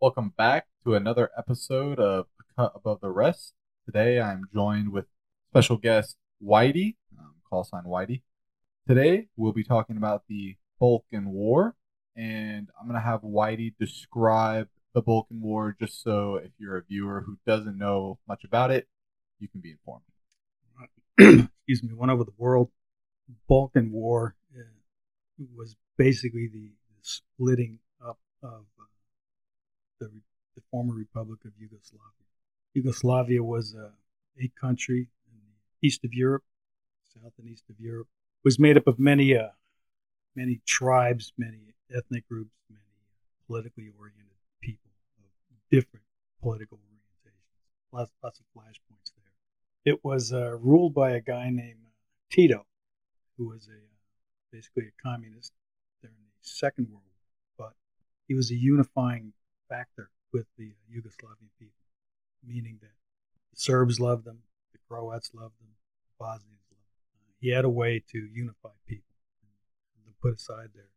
Welcome back to another episode of Cut Above the Rest. Today I'm joined with special guest Whitey, um, call sign Whitey. Today we'll be talking about the Balkan War, and I'm going to have Whitey describe the Balkan War just so if you're a viewer who doesn't know much about it, you can be informed. excuse me, one over the world. Balkan War uh, was basically the, the splitting up of the, the former Republic of Yugoslavia. Yugoslavia was uh, a country in the east of Europe, south and east of Europe. It was made up of many, uh, many tribes, many ethnic groups, many politically oriented people of different political orientations. Lots, lots of flashpoints there. It was uh, ruled by a guy named uh, Tito, who was a uh, basically a communist during the Second World War, but he was a unifying factor with the uh, Yugoslavian people, meaning that the Serbs loved them, the Croats loved them, the Bosnians loved them. He had a way to unify people, and to put aside their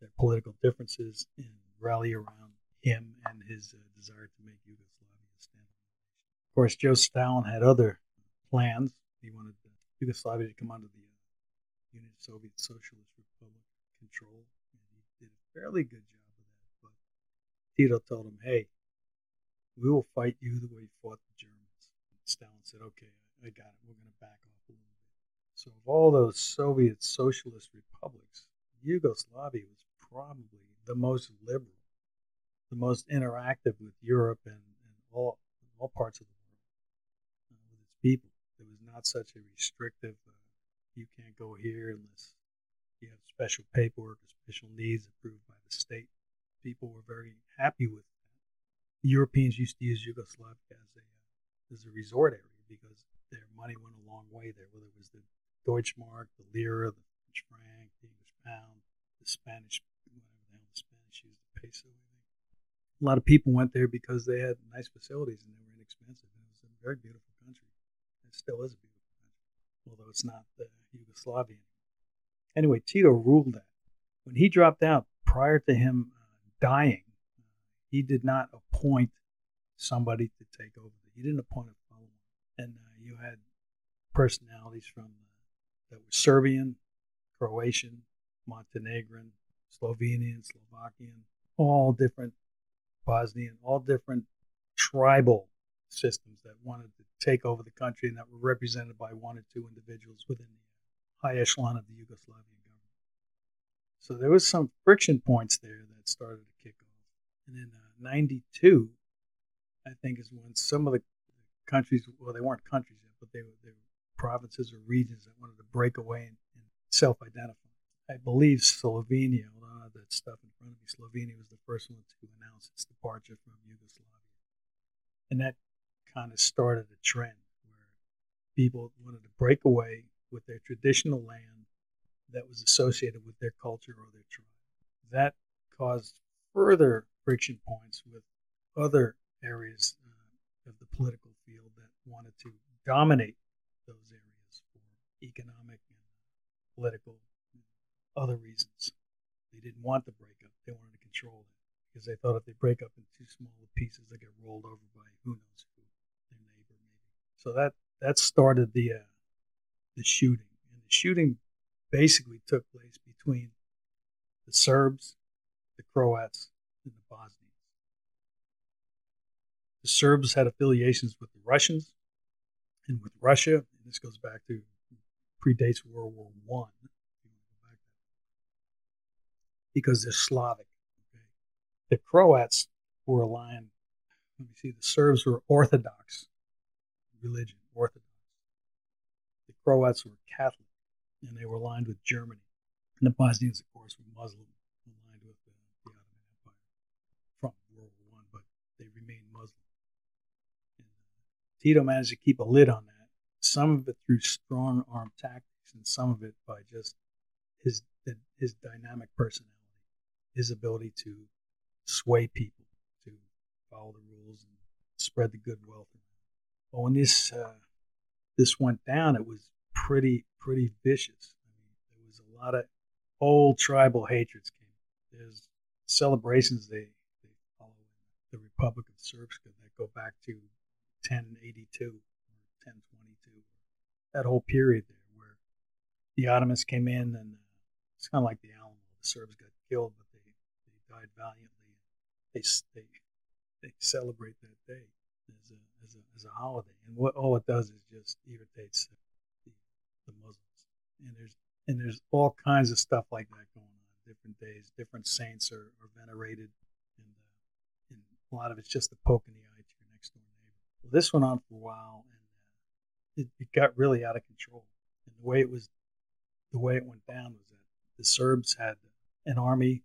their political differences and rally around him and his uh, desire to make Yugoslavia a standalone. Of course, Joe Stalin had other plans. He wanted Yugoslavia to come under the uh, Soviet Socialist Republic control, and he did a fairly good job Tito told him, "Hey, we will fight you the way you fought the Germans." Stalin said, "Okay, I got it. We're going to back off a little bit." So, of all those Soviet Socialist republics, Yugoslavia was probably the most liberal, the most interactive with Europe and, and all all parts of the world uh, with its people. There was not such a restrictive. Uh, you can't go here unless you have special paperwork or special needs approved by the state. People were very happy with that. The Europeans used to use Yugoslavia as a as a resort area because their money went a long way there. Whether it was the Deutschmark, the lira, the French franc, the English pound, the Spanish whatever the Spanish used, the peso. A lot of people went there because they had nice facilities and they were inexpensive. And it was a very beautiful country. It still is a beautiful country, although it's not the Yugoslavia anymore. Anyway, Tito ruled that. When he dropped out, prior to him uh, dying, he did not appoint somebody to take over. He didn't appoint a follower. And uh, you had personalities from uh, that were Serbian, Croatian, Montenegrin, Slovenian, Slovakian, all different Bosnian, all different tribal systems that wanted to take over the country and that were represented by one or two individuals within the high echelon of the Yugoslavian. So there was some friction points there that started to kick off. And then uh, 92, I think is when some of the countries, well, they weren't countries yet, but they were, they were provinces or regions that wanted to break away and, and self identify. I believe Slovenia, on, I have that stuff in front of me. Slovenia was the first one to announce its departure from Yugoslavia. And that kind of started a trend where people wanted to break away with their traditional land that was associated with their culture or their tribe. That caused further friction points with other areas uh, of the political field that wanted to dominate those areas for economic and political other reasons. They didn't want the breakup. They wanted to control it because they thought if they break up into two smaller pieces, they get rolled over by who knows who, their neighbor maybe. So that that started the uh, the shooting, and the shooting basically took place between the Serbs, the Croats, and the Bosnians. The Serbs had affiliations with the Russians and with Russia. And this goes back to predates World War One because they're Slavic. Okay? The Croats were aligned. Let me see. The Serbs were Orthodox religion, Orthodox. The Croats were Catholic, and they were aligned with Germany. And the Bosnians, of course, were Muslim, aligned with the, the Ottoman Empire from World War One, but they remained Muslim. And uh, Tito managed to keep a lid on that. Some of it through strong arm tactics, and some of it by just his his dynamic personality his ability to sway people to follow the rules and spread the good. But when this uh, this went down, it was pretty pretty vicious. I mean, there was a lot of old tribal hatreds came. There's celebrations they, they follow Republic of Srpska that go back to 1082 or 1022. That whole period there where the Ottomans came in and uh, it's kind of like the Alamo. The Serbs got killed, but they, they died valiantly. They, they, they celebrate that day as a, as a, as a holiday. And what all it does is just irritates the, the. And there's and there's all kinds of stuff like that going on. Different days, different saints are, are venerated, and, uh, and a lot of it's just a poke in the eye to your next door neighbor. Well, this went on for a while, and uh, it, it got really out of control. And the way it was, the way it went down was that the Serbs had an army,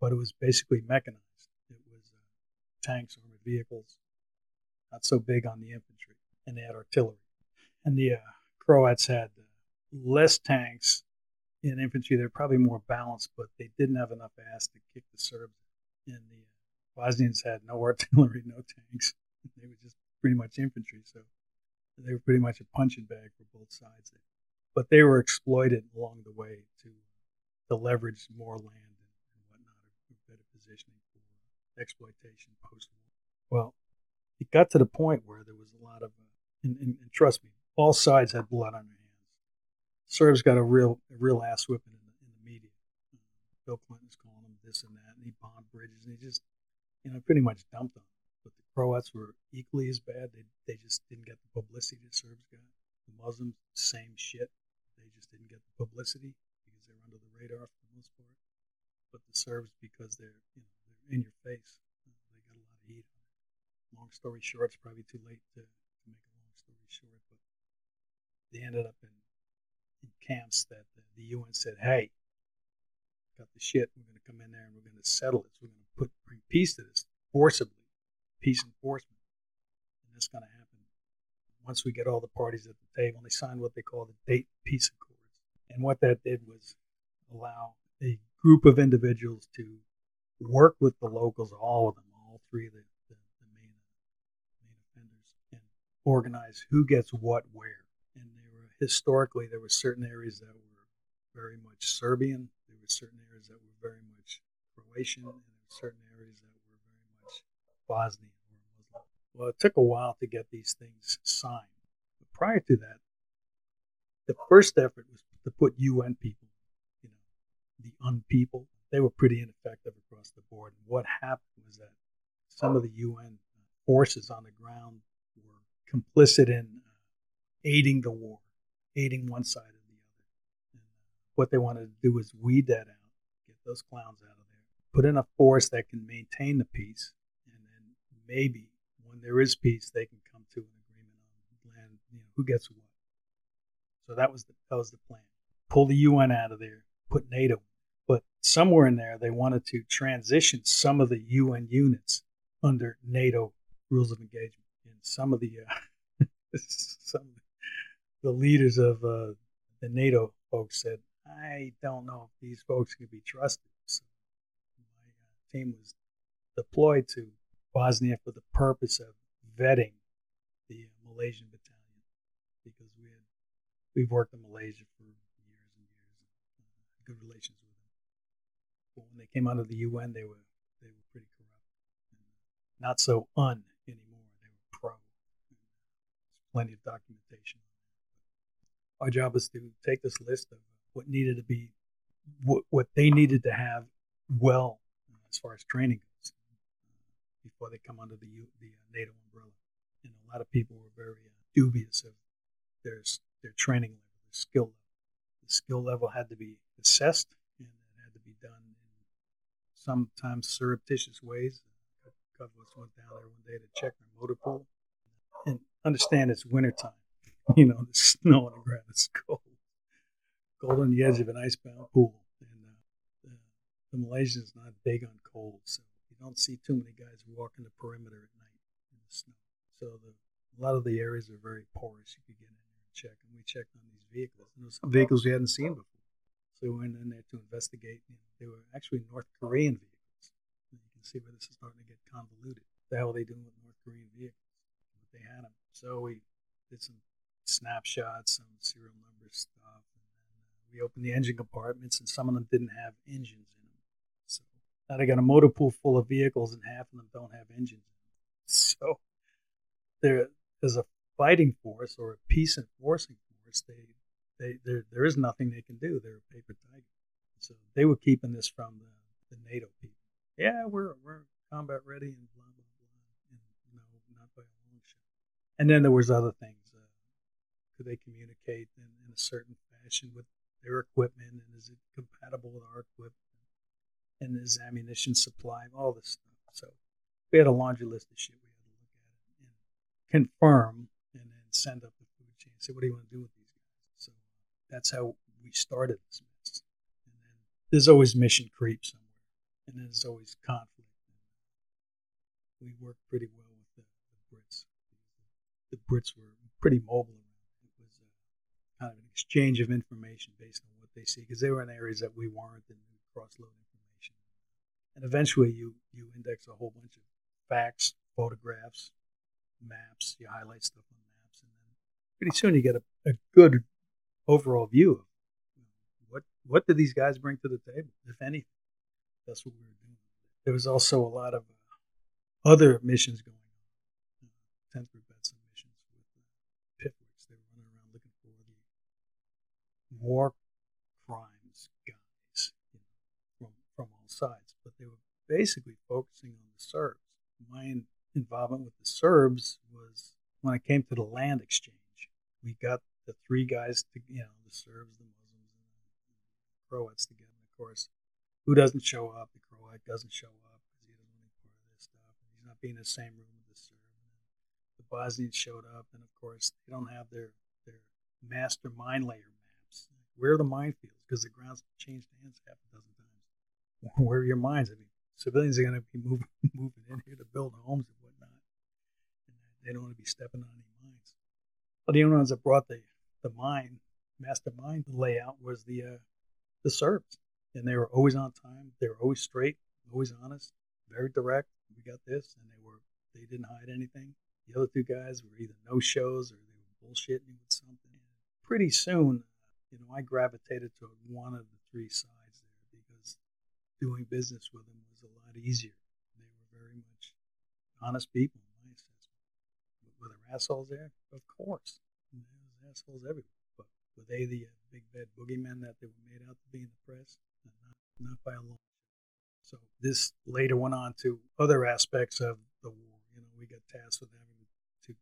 but it was basically mechanized. It was uh, tanks, armored vehicles, not so big on the infantry, and they had artillery. And the uh, Croats had uh, less tanks in infantry. They're probably more balanced, but they didn't have enough ass to kick the Serbs. And the Bosnians had no artillery, no tanks. They were just pretty much infantry, so they were pretty much a punching bag for both sides. But they were exploited along the way to to leverage more land and, whatnot, better positioning for exploitation post war. Well, it got to the point where there was a lot of, uh, and, and, and trust me, all sides had blood on their Serbs got a real a real ass whipping in the, in the media. Bill Clinton's calling him this and that, and he bombed bridges, and he just, you know, pretty much dumped them. But the Croats were equally as bad. They, they just didn't get the publicity the Serbs got. The Muslims, same shit. They just didn't get the publicity because they were under the radar for the most part. But the Serbs, because they're, you know, they're in your face, they got a lot of heat. Long story short, it's probably too late to, make a long story short, but they ended up in camps that the, the UN said, "Hey, got the shit. We're going to come in there and we're going to settle it. So we're going to put bring peace to this forcibly, peace enforcement, and that's going to happen once we get all the parties at the table." And they signed what they call the Dayton Peace Accords, and what that did was allow a group of individuals to work with the locals, all of them, all three of the, the, the main main offenders, and organize who gets what where historically there were certain areas that were very much Serbian. There were certain areas that were very much Croatian, and certain areas that were very much Bosnian or Muslim. Well, it took a while to get these things signed. But prior to that, the first effort was to put UN people, you know, the unpeople. They were pretty ineffective across the board. And what happened was that some of the UN forces on the ground were complicit in uh, aiding the war aiding one side or the other. And what they wanted to do was weed that out, get those clowns out of there, put in a force that can maintain the peace, and then maybe when there is peace, they can come to an agreement on land, you know, who gets what. So that was the that was the plan. Pull the UN out of there, put NATO. But somewhere in there, they wanted to transition some of the UN units under NATO rules of engagement, and some of the uh, some the leaders of uh, the NATO folks said, I don't know if these folks can be trusted. So my uh, team was deployed to Bosnia for the purpose of vetting the uh, Malaysian battalion because we had we've worked in Malaysia for years and years, uh, good relations with them. But when they came out of the UN, they were they were pretty corrupt, and not so un anymore. They were pro. There's plenty of documentation our job was to take this list of what needed to be, what, what they needed to have well as far as training goes uh, before they come under the, the uh, NATO umbrella. And a lot of people were very uh, dubious of their, their training level, their skill level. The skill level had to be assessed and it had to be done in sometimes surreptitious ways. A couple of us went down there one day to check their motor pool. And understand it's wintertime you know, the snow on the ground is cold, cold on the edge of an icebound pool. And uh, the, the Malaysians not big on cold, so you don't see too many guys walking the perimeter at night in the snow. So the, a lot of the areas are very porous. You could get in there and check, and we checked on these vehicles. And some vehicles we hadn't seen before. So we went in there to investigate. Know, they were actually North Korean vehicles. And you can see where this is starting to get convoluted. The hell are they doing with North Korean vehicles? But they had them. So we did some snapshots, some serial number stuff. And uh, we opened the engine compartments, and some of them didn't have engines in them. So now they got a motor pool full of vehicles, and half of them don't have engines. So there as a fighting force or a peace enforcing force, they they there there is nothing they can do. They're a paper tiger. So they were keeping this from the, the NATO people. Yeah, we're we're combat ready and blah blah blah. And no, not by a long shot. And then there was other things. Could they communicate in, in a certain fashion with their equipment, and is it compatible with our equipment? And is ammunition supply, all this stuff. So we had a laundry list of shit we had to look at and confirm, and then send up the food chain. Say, what do you want to do with these guys? So that's how we started this mess. And then there's always mission creep somewhere, and then there's always conflict. we worked pretty well with the, the Brits. The Brits were pretty mobile kind of an exchange of information based on what they see, because they were in areas that we weren't, and cross-load information. And eventually, you you index a whole bunch of facts, photographs, maps. You highlight stuff on maps, and then pretty soon you get a, a good overall view of what what did these guys bring to the table, if anything. That's what we were doing. There was also a lot of uh, other missions going on. Tenth uh, Group had some missions with uh, PIFWCs. They were running around looking for war crimes guys you know, from from all sides, but they were basically focusing on the Serbs. My involvement with the Serbs was when it came to the land exchange. We got the three guys, to, you know, the Serbs, the Muslims, and the Croats together. And of course, who doesn't show up? The Croat doesn't show up because he doesn't want to be part of this stuff. And he's not being in the same room with the Serb. The Bosnians showed up, and of course, they don't have their their master mine layer. Where are the minefields? Because the ground's changed hands half a dozen times. Where are your mines? I mean, civilians are going to be moving moving in here to build homes and whatnot, and they don't want to be stepping on any mines. But the only ones that brought the the mine master mine layout was the uh, the Serbs, and they were always on time. They were always straight, always honest, very direct. We got this, and they were they didn't hide anything. The other two guys were either no shows or they were bullshitting with something. Pretty soon, you know, I gravitated to one of the three sides there because doing business with them was a lot easier. They were very much honest people, in my. Were there assholes there? Of course. There was assholes everywhere. But were they the uh, big bad boogeymen that they were made out to be in the press? Not, not by a long So this later went on to other aspects of the war. You know, we got tasked with having to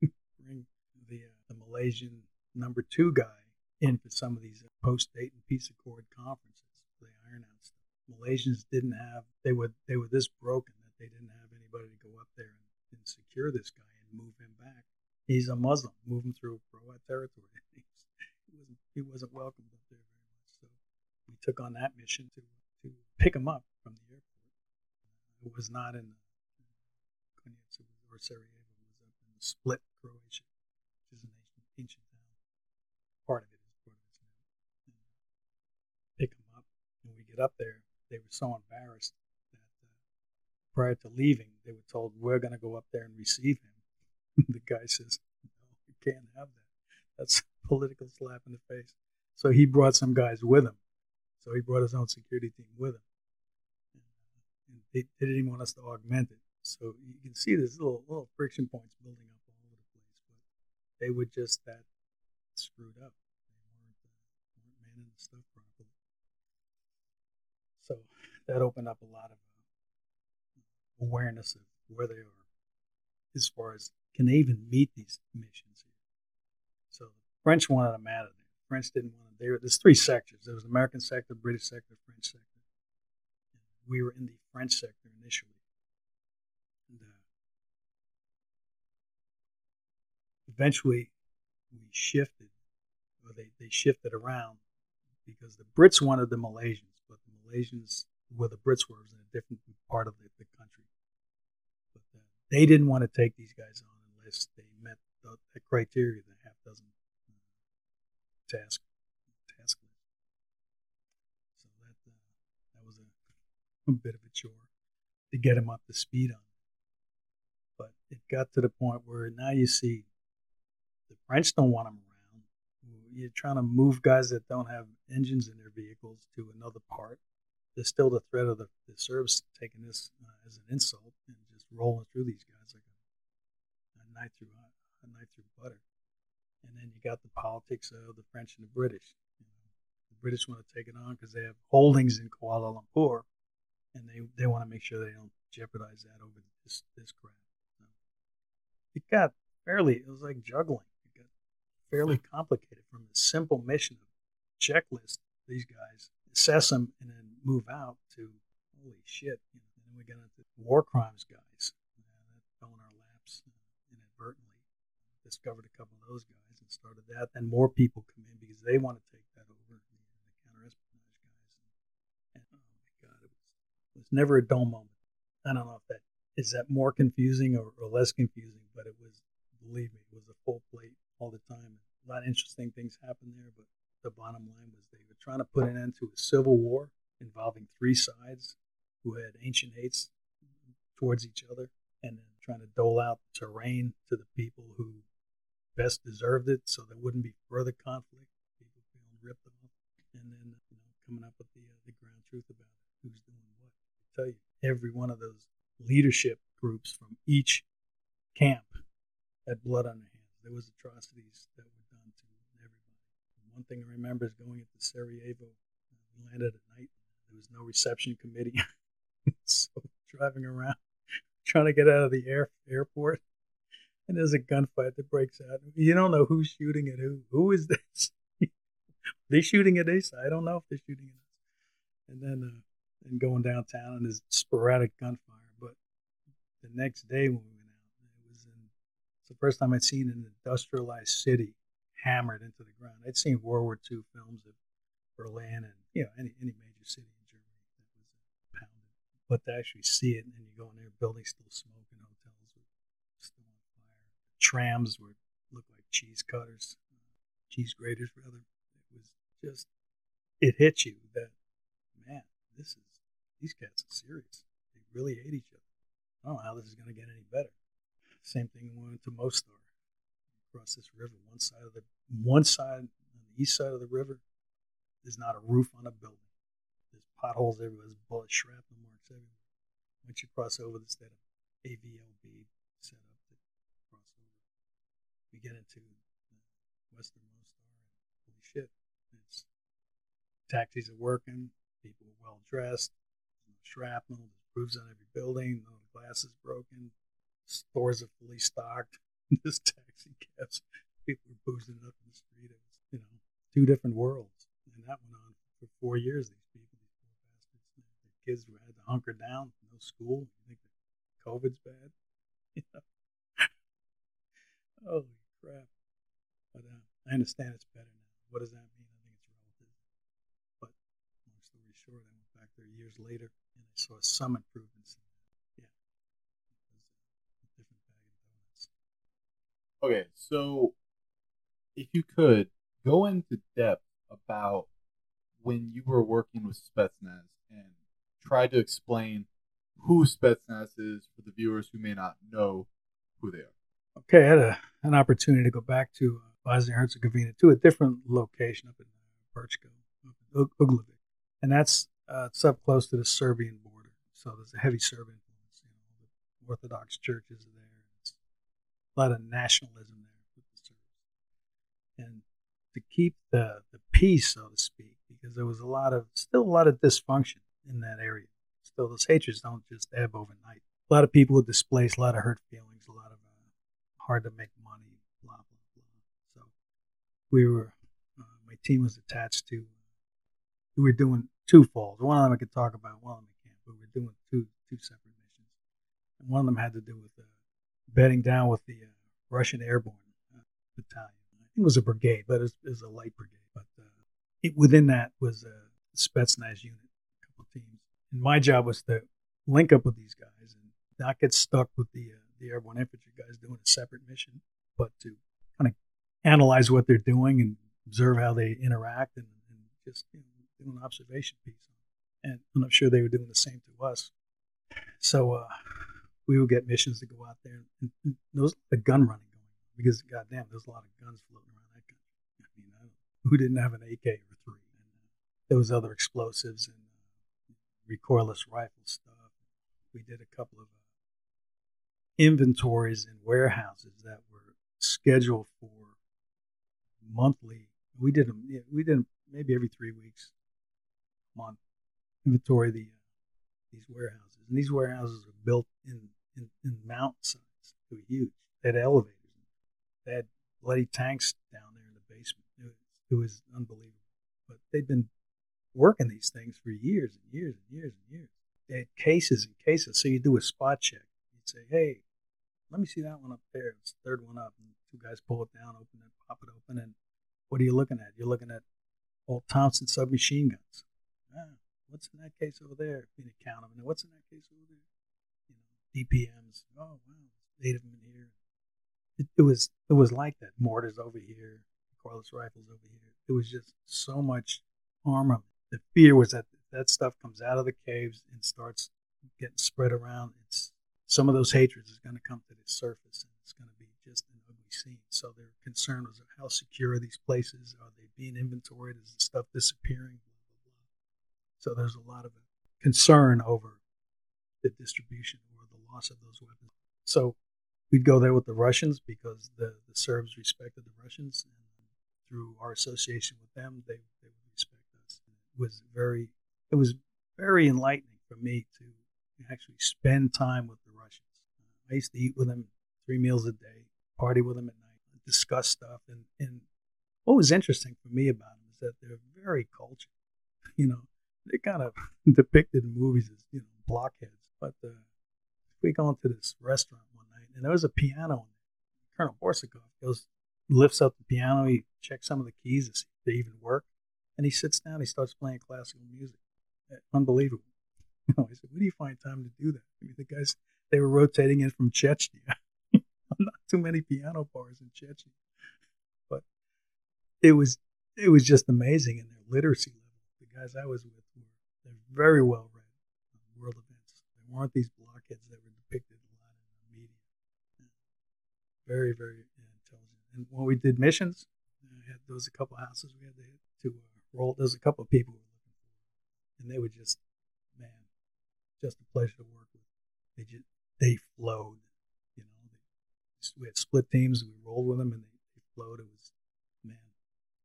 bring the, uh, the Malaysian number two guy in for some of these post-Dayton Peace Accord conferences. The iron out stuff. Malaysians didn't have they were they were this broken that they didn't have anybody to go up there and, and secure this guy and move him back. He's a Muslim, move him through Croat territory. he wasn't he wasn't welcomed up there very much. So we took on that mission to to pick him up from the airport. It was not in Konjic or Sarajevo. Was up in the Split, Croatia, which is an ancient, ancient town. Part of it is part of it now. And, uh, pick him up, and we get up there they were so embarrassed that uh, prior to leaving, they were told, We're going to go up there and receive him. the guy says, No, you can't have that. That's a political slap in the face. So he brought some guys with him. So he brought his own security team with him. And, uh, they, they, didn't want us to augment it. So you can see there's little, little friction points building up all over the place. But they were just that screwed up. They weren't, uh, manning the stuff. So that opened up a lot of uh, awareness of where they are as far as can they even meet these missions. So the French wanted them out of there. The French didn't want them there. There's three sectors. There was American sector, British sector, French sector. We were in the French sector initially. And, uh, eventually, we shifted, or they, they shifted around because the Brits wanted the Malaysians the Malaysians, where the Brits were, was in a different part of the, the country. But uh, they didn't want to take these guys on unless they met the, the criteria, the half dozen uh, task task list. So that uh, that was a, a bit of a chore to get them up to speed on. But it got to the point where now you see the French don't want them around you're trying to move guys that don't have engines in their vehicles to another part. There's still the threat of the, the Serbs taking this uh, as an insult and just rolling through these guys like a knife through a knife through butter. And then you got the politics of the French and the British. You know, the British want to take it on because they have holdings in Kuala Lumpur, and they they want to make sure they don't jeopardize that over this this crap. So it got fairly. It was like juggling. It got fairly complicated from the simple mission of checklist. These guys assess them and then move out to holy shit. You and then we got into war crimes guys. That fell in our laps inadvertently. Discovered a couple of those guys and started that. Then more people come in because they want to take that over. The, the counterespionage guys. And, and, oh my god, it was it was never a dull moment. I don't know if that is that more confusing or, or less confusing, but it was believe me, it was a full plate all the time. A lot of interesting things happened there, but the bottom line was they were trying to put an end to a civil war involving three sides who had ancient hates towards each other and then trying to dole out terrain to the people who best deserved it so there wouldn't be further conflict, people feeling ripped off, and then you know, coming up with the, uh, the ground truth about who's doing what. I tell you, every one of those leadership groups from each camp had blood on their hands. There was atrocities were done to everybody. And one thing I remember is going into Sarajevo. We landed at night. There was no reception committee. so driving around, trying to get out of the air, airport, and there's a gunfight that breaks out. You don't know who's shooting at who. Who is this? they're shooting at us. I don't know if they're shooting at us. And then, uh, and going downtown, and there's sporadic gunfire. But the next day when we went out, it was in. It's the first time I'd seen an industrialized city hammered into the ground. I'd seen World War II films of Berlin and you know any any major city in Germany that was pounded, but to actually see it and you go in there, buildings still smoking, hotels were still on fire, trams were looked like cheese cutters, uh, cheese graters rather. It was just it hit you that man, this is these cats are serious. They really hate each other. I don't know how this is going to get any better. Same thing we went to Mostar across this river. One side of the one side on the east side of the river, there's not a roof on a building. There's potholes everywhere. There's bullet shrapnel marks everywhere. Once you cross over, there's that AVLB set up to cross over. We get into Western and holy shit, it's taxis are working. People are well dressed. No shrapnel. There's roofs on every building. No glass is broken. Stores are fully stocked. this taxi cabs, people were boozing up in the street. It was, you know, two different worlds. And that went on for four years. These people, these poor bastards, the kids who had to hunker down, no school. You think COVID's bad? Holy crap. But uh, I understand it's better now. What does that mean? I think it's relative. But long story short, I went back there years later and I saw some improvements. Yeah. It donuts. Okay, so if you could go into depth about when you were working with Spetsnaz and try to explain who Spetsnaz is for the viewers who may not know who they are. Okay, I had a, an opportunity to go back to uh, Herzegovina to a different location up in Brčko, up in Ug- Ugljevik. And that's uh, it's up close to the Serbian border. So there's a heavy Serbian influence. You know, the Orthodox churches are there. It's a lot of nationalism there. And to keep the, the peace, so to speak, because there was a lot of, still a lot of dysfunction in that area. Still, those hatreds don't just ebb overnight. A lot of people were displaced, a lot of hurt feelings, a lot of uh, hard to make money, blah, blah, blah. So we were, uh, my team was attached to, we were doing two falls. One of them I could talk about, one of them I can't, but we were doing two, two separate missions. And one of them had to do with uh, bedding down with the uh, Russian airborne uh, battalion. It was a brigade, but it was, it was a light brigade. But uh, it, within that was a Spetsnaz unit, a couple teams. And my job was to link up with these guys and not get stuck with the uh, the airborne infantry guys doing a separate mission, but to kind of analyze what they're doing and observe how they interact and, and just you know, do an observation piece. And I'm sure they were doing the same to us. So uh, we would get missions to go out there, and, and was the gun running because goddamn, there's a lot of guns floating around that country. I mean, I who didn't have an AK or three? And, uh, there was other explosives and uh, recoilless rifle stuff. We did a couple of uh, inventories in warehouses that were scheduled for monthly. We did them. We did them maybe every three weeks, month inventory the uh, these warehouses. And these warehouses are built in in, in mountain size. They were huge. They had elevators. They had bloody tanks down there in the basement. It was, it was unbelievable. But they'd been working these things for years and years and years and years. They had cases and cases. So you do a spot check. You'd say, hey, let me see that one up there. It's the third one up. And two guys pull it down, open it, pop it open. And what are you looking at? You're looking at old Thompson submachine guns. Ah, what's in that case over there? You count them. And what's in that case over there? You know, DPMs. Oh, wow. Eight of them in here. It, it was it was like that. Mortars over here, recoilless rifles over here. It was just so much armament. The fear was that that stuff comes out of the caves and starts getting spread around. It's some of those hatreds is going to come to the surface and it's going to be just an ugly scene. So their concern was how secure are these places? Are they being inventoried? Is the stuff disappearing? So there's a lot of concern over the distribution or the loss of those weapons. So we'd go there with the Russians because the, the Serbs respected the Russians. And through our association with them, they, they would respect us. it was very, it was very enlightening for me to actually spend time with the Russians. I used to eat with them three meals a day, party with them at night, discuss stuff. And, and what was interesting for me about them is that they're very cultured. You know, they're kind of depicted in movies as, you know, blockheads. But uh, we go into this restaurant and there was a piano. Colonel Borsakov goes, lifts up the piano, he checks some of the keys to see if they even work. And he sits down, he starts playing classical music. Uh, unbelievable. You know, I said, where do you find time to do that? I mean, the guys, they were rotating in from Chechnya. Not too many piano bars in Chechnya. But it was it was just amazing in their literacy level. The guys I was with were they're very well read on world events. They weren't these blockheads that were depicted a lot in the media. Very, very intelligent. And when we did missions, had, there was a couple houses we had to hit to uh, roll. There was a couple of people and they were just, man, just a pleasure to work with. They just they flowed, you know. They, we had split teams. We rolled with them, and they, they flowed. It was, man,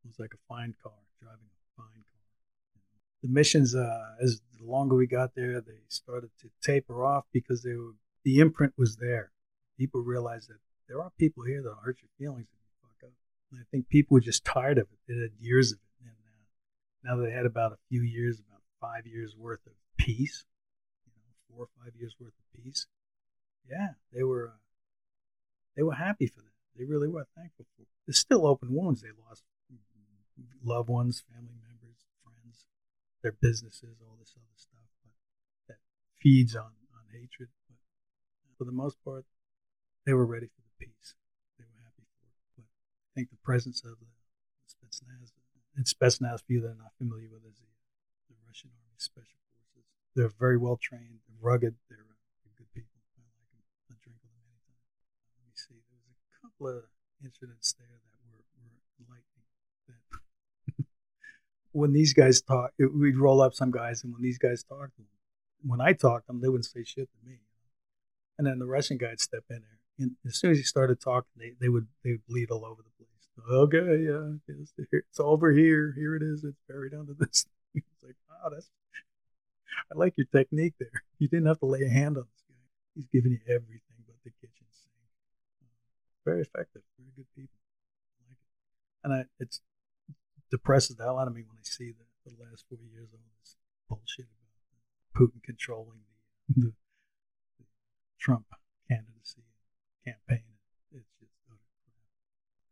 it was like a fine car driving a fine car. The missions, uh, as the longer we got there, they started to taper off because they were the imprint was there. People realized that there are people here that hurt your feelings if you fuck up. And I think people were just tired of it. They had years of it, and uh, now they had about a few years, about five years worth of peace four or five years worth of peace. Yeah, they were uh, they were happy for that. They really were thankful for. There's still open wounds. They lost loved ones, family members, friends, their businesses, all this other stuff, but that feeds on on hatred. But for the most part, they were ready for the peace. They were happy for it. But I think the presence of the, the Spetsnaz, and Spetsnaz, for you that are not familiar with, is the, the Russian Army Special Forces. they're very well trained. They're rugged. They're, uh, they're good people. I like drink with them anytime. Let me see. There was a couple of incidents there that were, were enlightening. That when these guys talk, it, we'd roll up some guys, and when these guys talked when I talked them, they wouldn't say shit to me. And then the Russian guy'd step in there. And as soon as he started talking, they, they would they would bleed all over the. Okay, yeah, it's, it's over here. Here it is. It's buried under this. It's like, oh, that's I like your technique there. You didn't have to lay a hand on this guy. He's giving you everything but the kitchen sink. very effective. Very good people. I like it. And I, it's depresses the hell out of me when I see the, the last four years of this bullshit about Putin controlling the, the Trump candidacy campaign.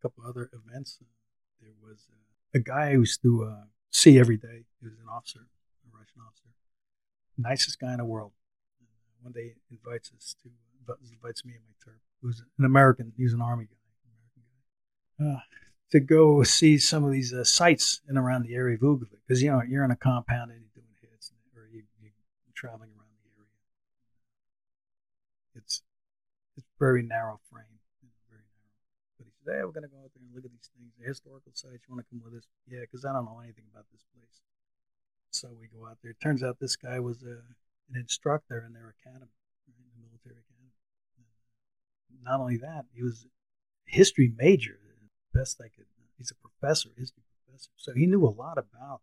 Couple other events. Uh, there was uh, a guy I used to see every day. He was an officer, a Russian officer nicest guy in the world. And one day invites us to invites me and my Turk, who's an American. He's an Army guy, American guy, uh, to go see some of these sites in around the area of Ugljevik. Because you know you're in a compound and you're doing hits, or you, you're traveling around the area. It's it's very narrow frame, very narrow. But he said, "Hey, we're gonna go out there and look at these things, the historical sites. You want to come with us? Yeah, because I don't know anything about this place." So we go out there. It turns out this guy was a, an instructor in their academy, in the military academy. not only that, he was a history major. Best I could. He's a professor, history professor, so he knew a lot about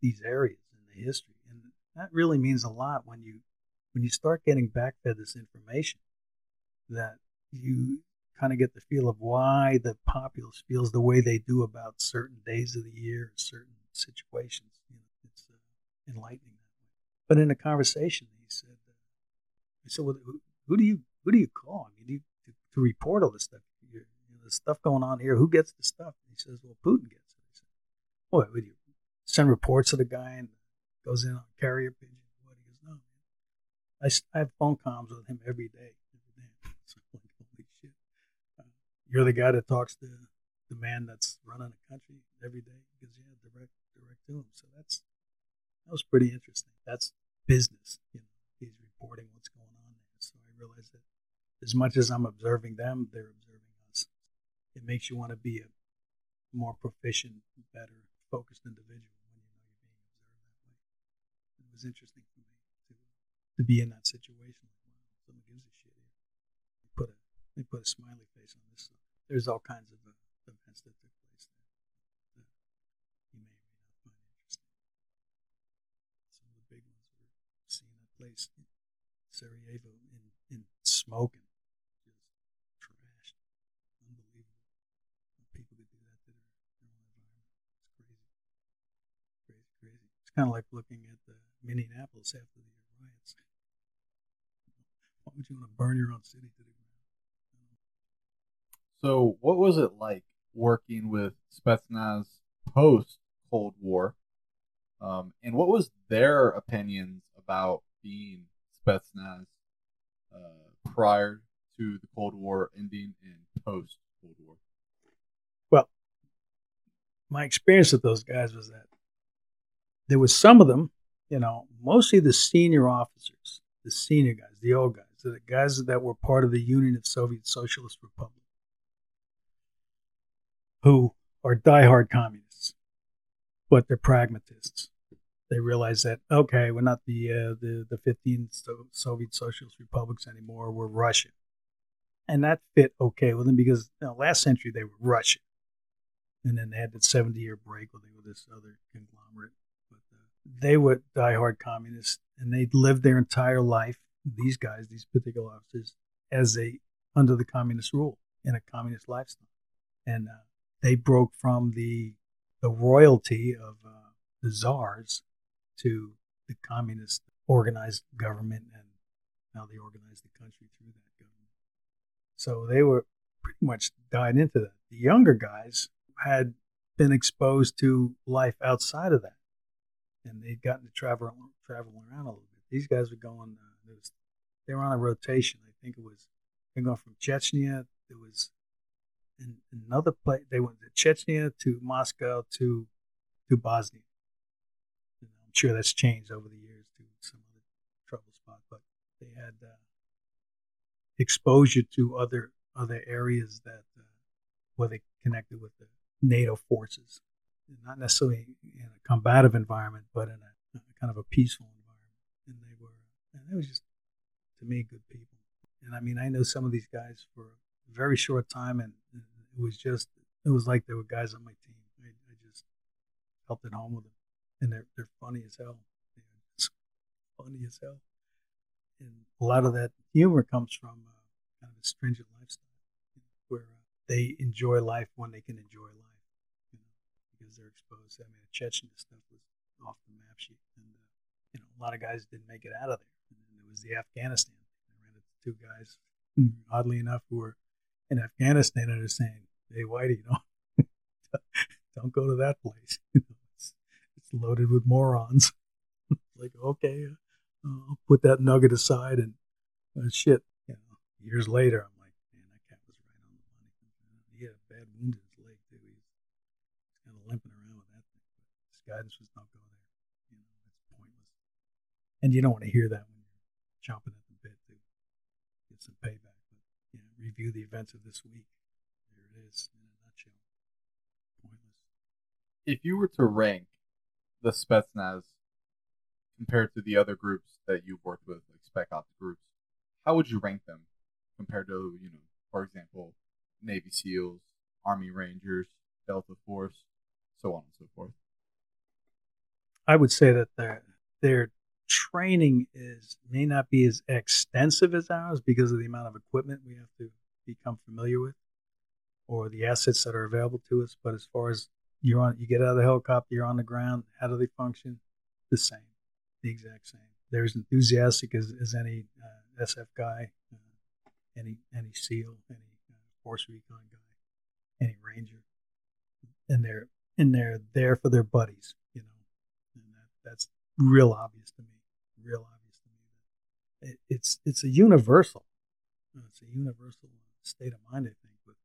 these areas in the history, and that really means a lot when you when you start getting back to this information that you kind of get the feel of why the populace feels the way they do about certain days of the year, certain situations. You know, it's uh, enlightening. But in a conversation, he said, uh, "I said, well, who, who, do you who do you call? I mean, you, to, to, report all this stuff, you know, the stuff going on here. Who gets the stuff?" And he says, "Well, Putin gets it." I said, "What would you send reports to the guy and goes in on carrier pigeon?" What he goes, "No. I, I have phone comms with him every day." So I'm like, holy shit. Uh, you're the guy that talks to the man that's running the country every day because yeah, direct direct to him. So that's that was pretty interesting. That's business, you know. He's reporting what's going on there. So I realized that as much as I'm observing them, they're observing us. It makes you want to be a more proficient, better, focused individual when you know you're being observed that way. It was interesting for me to to be in that situation. Someone gives a shit. They put a they put a smiley face on this. There's all kinds of events that took place there that you may or may not find interesting. Some of the big ones were seeing a place in Sarajevo in, in smoking, just trashed, unbelievable. People do that crazy, crazy, crazy. It's kind of like looking at the Minneapolis after the riots. Why would you want to burn your own city to the? So, what was it like working with Spetsnaz post Cold War? Um, and what was their opinions about being Spetsnaz uh, prior to the Cold War ending and post Cold War? Well, my experience with those guys was that there was some of them, you know, mostly the senior officers, the senior guys, the old guys, the guys that were part of the Union of Soviet Socialist Republics who are diehard communists, but they're pragmatists. They realize that okay, we're not the uh, the the 15 so- Soviet Socialist republics anymore. We're Russia, and that fit okay with them because you know, last century they were Russian, and then they had that 70 year break where they were this other conglomerate. But uh, they were diehard communists, and they'd lived their entire life. These guys, these particular officers, as a under the communist rule in a communist lifestyle, and uh, they broke from the the royalty of uh, the czars to the communist organized government, and now they organize the country through that government. So they were pretty much died into that. The younger guys had been exposed to life outside of that, and they'd gotten to travel travel around a little bit. These guys were going. Uh, was, they were on a rotation. I think it was they going from Chechnya. There was in another place. They went to Chechnya, to Moscow, to to Bosnia. And I'm sure that's changed over the years to some other trouble spot, but they had uh, exposure to other other areas that uh, where they connected with the NATO forces, not necessarily in a combative environment, but in a, a kind of a peaceful environment. And they were, and they was just to me good people. And I mean, I know some of these guys for very short time, and it was just it was like there were guys on my team. I, I just felt at home with them, and they're they're funny as hell. They're funny as hell, and a lot of that humor comes from uh, kind of a stringent lifestyle, where uh, they enjoy life when they can enjoy life, you know, because they're exposed. I mean, the Chechen stuff was off the map sheet, and uh, you know, a lot of guys didn't make it out of there. And then there was the Afghanistan. I ran into two guys, oddly enough, who were in Afghanistan and are saying, "Hey, Whitey, you know, don't go to that place. it's, it's loaded with morons." like, okay, uh, I'll put that nugget aside and uh, shit. You know, years later, I'm like, man, that cat was right on the money. He had a bad wound in his leg too. He's kind of limping around with that thing. But his guidance was don't go there. You know, it's pointless. And you don't want to hear that when you're chomping at the bit to get some payback you know, review the events of this week. There it is in a nutshell. Pointless. If you were to rank the Spetsnaz compared to the other groups that you've worked with, like Spec Ops groups, how would you rank them compared to, you know, for example, Navy SEALs, Army Rangers, Delta Force, so on and so forth? I would say that their their training is may not be as extensive as ours because of the amount of equipment we have to become familiar with, or the assets that are available to us. But as far as you're on, you get out of the helicopter, you're on the ground. How do they function? The same, the exact same. They're as enthusiastic as, as any uh, SF guy, uh, any any SEAL, any uh, Force Recon guy, any Ranger, and they're and they're there for their buddies, you know, and that, that's real obvious to me. Real obvious to me it, it's it's a universal, it's a universal state of mind. I think with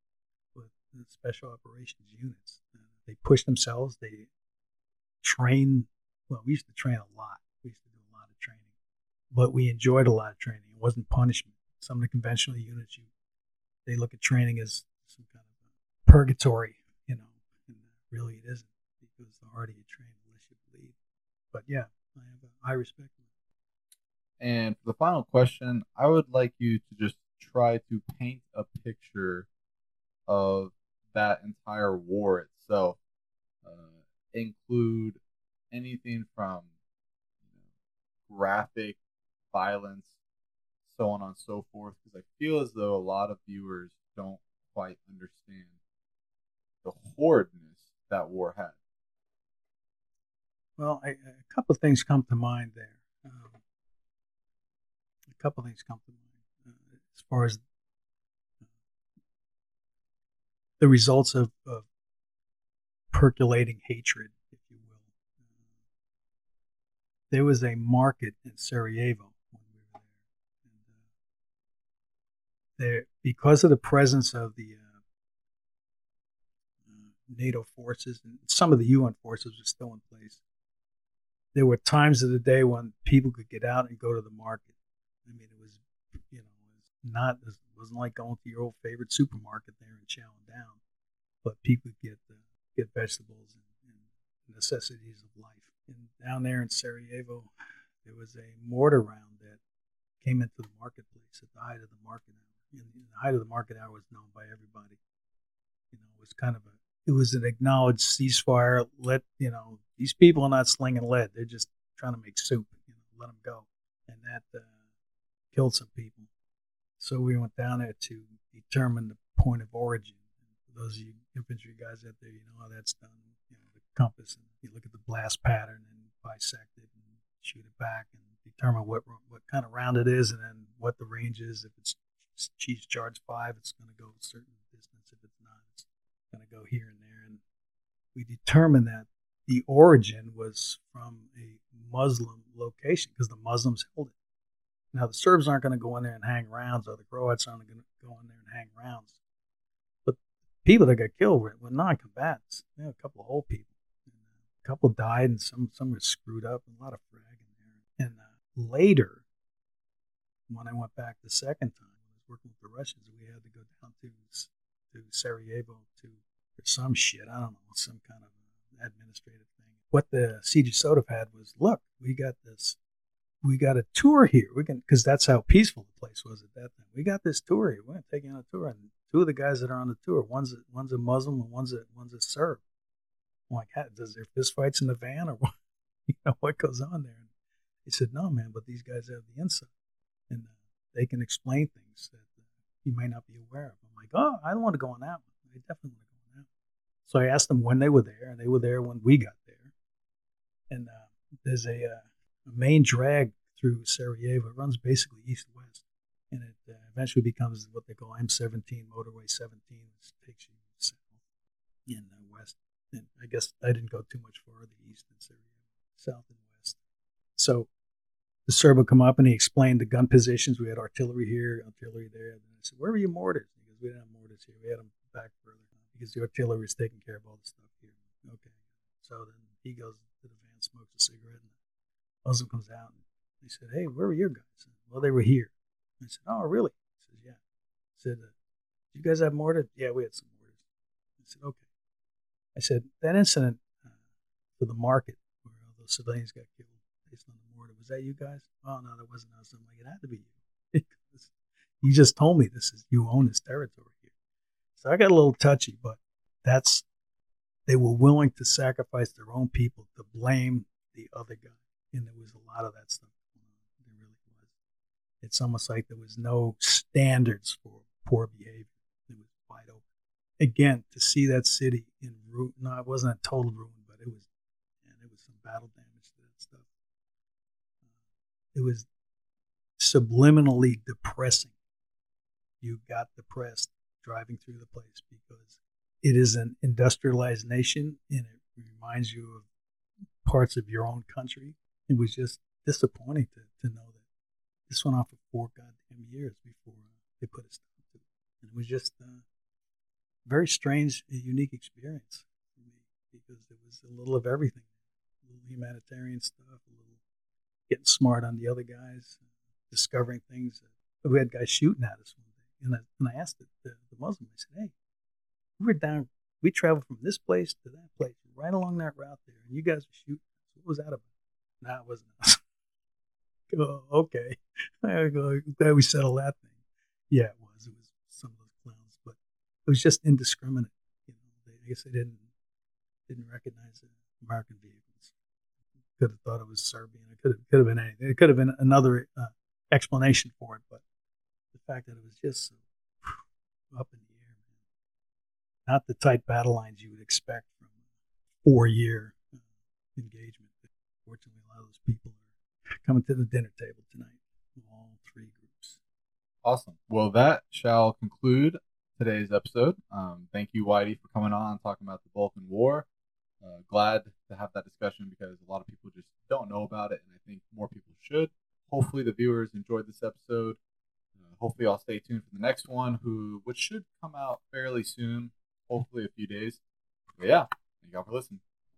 with the special operations units, uh, they push themselves. They train. Well, we used to train a lot. We used to do a lot of training, but we enjoyed a lot of training. It wasn't punishment. Some of the conventional units, you they look at training as some kind of purgatory, you know, and really it isn't because the harder you train, the less you bleed. But yeah, I have a high respect. And for the final question, I would like you to just try to paint a picture of that entire war itself. Uh, include anything from graphic violence, so on and so forth, because I feel as though a lot of viewers don't quite understand the horridness that war had. Well, I, a couple of things come to mind there. Um, a couple of things come to mind as far as the results of, of percolating hatred, if you will. There was a market in Sarajevo there. Uh, there because of the presence of the uh NATO forces and some of the UN forces were still in place. There were times of the day when people could get out and go to the market. I mean, it was, you know, it was not it wasn't like going to your old favorite supermarket there and chowing down, but people get uh, get vegetables and, and necessities of life. And down there in Sarajevo, there was a mortar round that came into the marketplace at the height of the market hour. And the height of the market hour was known by everybody. You know, it was kind of a it was an acknowledged ceasefire. Let you know these people are not slinging lead; they're just trying to make soup. You know, let them go, and that uh, killed some people. So we went down there to determine the point of origin. For those of you infantry guys out there, you know how that's done. You know, the compass, and you look at the blast pattern and bisect it and shoot it back and determine what what kind of round it is, and then what the range is. If it's cheese charge five, it's going to go a certain distance. If it's not, it's going to go here and there. And we determined that the origin was from a Muslim location because the Muslims held it. Now the Serbs aren't going to go in there and hang rounds, or the Croats aren't going to go in there and hang rounds. But people that got killed were, were non-combatants. You know, a couple of old people, a couple died, and some some were screwed up, and a lot of frag in there. And uh, later, when I went back the second time, I was working with the Russians, we had to go down to to Sarajevo to for some shit. I don't know, some kind of administrative thing. What the CJSOTF had was, look, we got this we got a tour here. We can because that's how peaceful the place was at that time. We got this tour here. We're take on a tour. And two of the guys that are on the tour, one's a, one's a Muslim and one's a one's a Serb. I'm like, does there fist fights in the van or what? You know what goes on there? And he said, no, man, but these guys have the insight and uh, they can explain things that uh, you may not be aware of. I'm like, oh, I don't want to go on that one. I definitely want to go on that. So I asked them when they were there, and they were there when we got there. And uh, there's a uh, a main drag through Sarajevo. It runs basically east west, and it uh, eventually becomes what they call M17 motorway 17, which takes you south and uh, west. And I guess I didn't go too much farther east than Sarajevo, south and west. So the Serb would come up and he explained the gun positions. We had artillery here, artillery there. And I said, "Where were your mortars?" Because we didn't have mortars here. We had them back further because the artillery was taking care of all the stuff here. Okay. So then he goes to the van, smokes a cigarette, and Muslim comes out and he said, Hey, where were your guys? Said, well, they were here. I said, Oh, really? He says, Yeah. I said, uh, Did you guys have mortars? Yeah, we had some mortars. I said, Okay. I said, That incident uh, for the market where all those civilians got killed based on the mortar, was that you guys? Oh, no, that wasn't us. I'm like, It had to be you. because You just told me this is you own this territory here. So I got a little touchy, but that's they were willing to sacrifice their own people to blame the other guy. And there was a lot of that stuff going on. There really was. It's almost like there was no standards for poor behavior. It was wide open. Again, to see that city in ruin, no, it wasn't a total ruin, but it was, and it was some battle damage to that stuff. Uh, it was subliminally depressing. You got depressed driving through the place because it is an industrialized nation and it reminds you of parts of your own country. It was just disappointing to, to know that this went on for four goddamn years before uh, they put a stop to it. And it was just a very strange, unique experience for me because there was a little of everything. A little humanitarian stuff, a little getting smart on the other guys, discovering things. We had guys shooting at us one day. And I, and I asked the, the, the Muslim, I said, hey, we were down, we traveled from this place to that place, right along that route there, and you guys were shooting. What was that about? It wasn't us. go, okay. Go, glad we settled that thing. Yeah, it was. It was some of those clowns, but it was just indiscriminate. You know, I guess they didn't didn't recognize American vehicles. Could have thought it was Serbian. It could have could have been anything. It could have been another uh, explanation for it, but the fact that it was just so up in the air. Not the tight battle lines you would expect from a four-year uh, engagement. Fortunately, people are coming to the dinner table tonight. All three groups. Awesome. Well, that shall conclude today's episode. Um, thank you, Whitey, for coming on talking about the Balkan War. Uh, glad to have that discussion because a lot of people just don't know about it, and I think more people should. Hopefully, the viewers enjoyed this episode. Uh, hopefully, I'll stay tuned for the next one, who which should come out fairly soon. Hopefully, a few days. But yeah, thank y'all for listening.